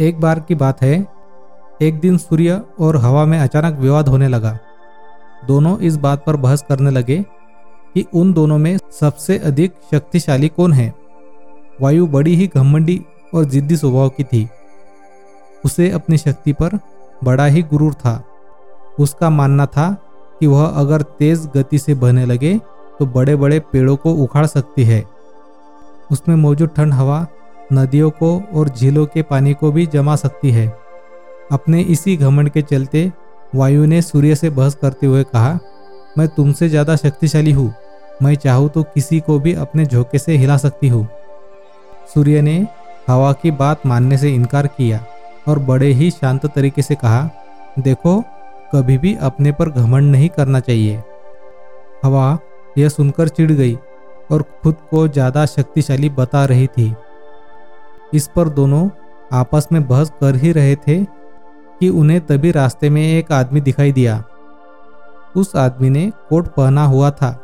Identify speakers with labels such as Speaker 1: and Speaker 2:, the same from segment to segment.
Speaker 1: एक बार की बात है, एक दिन सूर्य और हवा में अचानक विवाद होने लगा। दोनों इस बात पर बहस करने लगे कि उन दोनों में सबसे अधिक शक्तिशाली कौन है। वायु बड़ी ही घमंडी और जिद्दी स्वभाव की थी। उसे अपनी शक्ति पर बड़ा ही गुरूर था। उसका मानना था कि वह अगर तेज गति से बहने लगे तो बड़े बड़े पेड़ों को उखाड़ सकती है। उसमें मौजूद ठंड हवा नदियों को और झीलों के पानी को भी जमा सकती है। अपने इसी घमंड के चलते वायु ने सूर्य से बहस करते हुए कहा, मैं तुमसे ज़्यादा शक्तिशाली हूँ। मैं चाहूँ तो किसी को भी अपने झोंके से हिला सकती हूँ। सूर्य ने हवा की बात मानने से इनकार किया और बड़े ही शांत तरीके से कहा, देखो, कभी भी अपने पर घमंड नहीं करना चाहिए। हवा यह सुनकर चिढ़ गई और खुद को ज़्यादा शक्तिशाली बता रही थी। इस पर दोनों आपस में बहस कर ही रहे थे कि उन्हें तभी रास्ते में एक आदमी दिखाई दिया। उस आदमी ने कोट पहना हुआ था।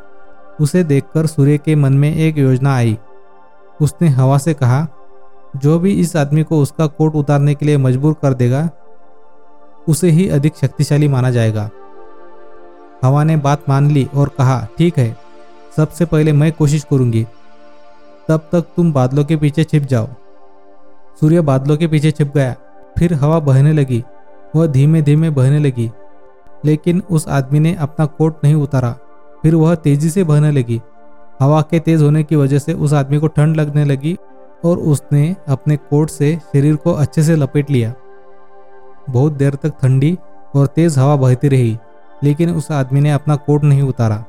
Speaker 1: उसे देखकर सूर्य के मन में एक योजना आई। उसने हवा से कहा, जो भी इस आदमी को उसका कोट उतारने के लिए मजबूर कर देगा, उसे ही अधिक शक्तिशाली माना जाएगा। हवा ने बात मान ली और कहा, ठीक है, सबसे पहले मैं कोशिश करूँगी। तब तक तुम बादलों के पीछे छिप जाओ। सूर्य बादलों के पीछे छिप गया। फिर हवा बहने लगी। वह धीमे धीमे बहने लगी। लेकिन उस आदमी ने अपना कोट नहीं उतारा। फिर वह तेज़ी से बहने लगी। हवा के तेज होने की वजह से उस आदमी को ठंड लगने लगी और उसने अपने कोट से शरीर को अच्छे से लपेट लिया। बहुत देर तक ठंडी और तेज हवा बहती रही, लेकिन उस आदमी ने अपना कोट नहीं उतारा।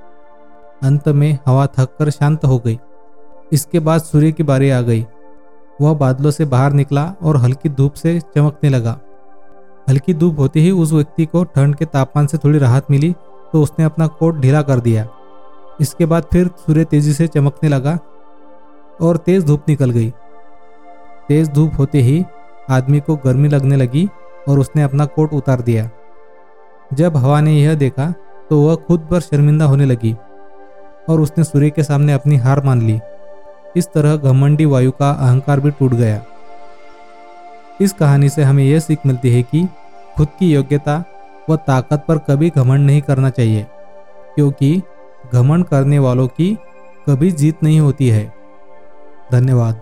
Speaker 1: अंत में हवा थक कर शांत हो गई। इसके बाद सूर्य की बारी आ गई। वह बादलों से बाहर निकला और हल्की धूप से चमकने लगा। हल्की धूप होते ही उस व्यक्ति को ठंड के तापमान से थोड़ी राहत मिली तो उसने अपना कोट ढीला कर दिया। इसके बाद फिर सूर्य तेज़ी से चमकने लगा और तेज धूप निकल गई। तेज धूप होते ही आदमी को गर्मी लगने लगी और उसने अपना कोट उतार दिया। जब हवा ने यह देखा तो वह खुद पर शर्मिंदा होने लगी और उसने सूर्य के सामने अपनी हार मान ली। इस तरह घमंडी वायु का अहंकार भी टूट गया। इस कहानी से हमें यह सीख मिलती है कि खुद की योग्यता व ताकत पर कभी घमंड नहीं करना चाहिए, क्योंकि घमंड करने वालों की कभी जीत नहीं होती है। धन्यवाद।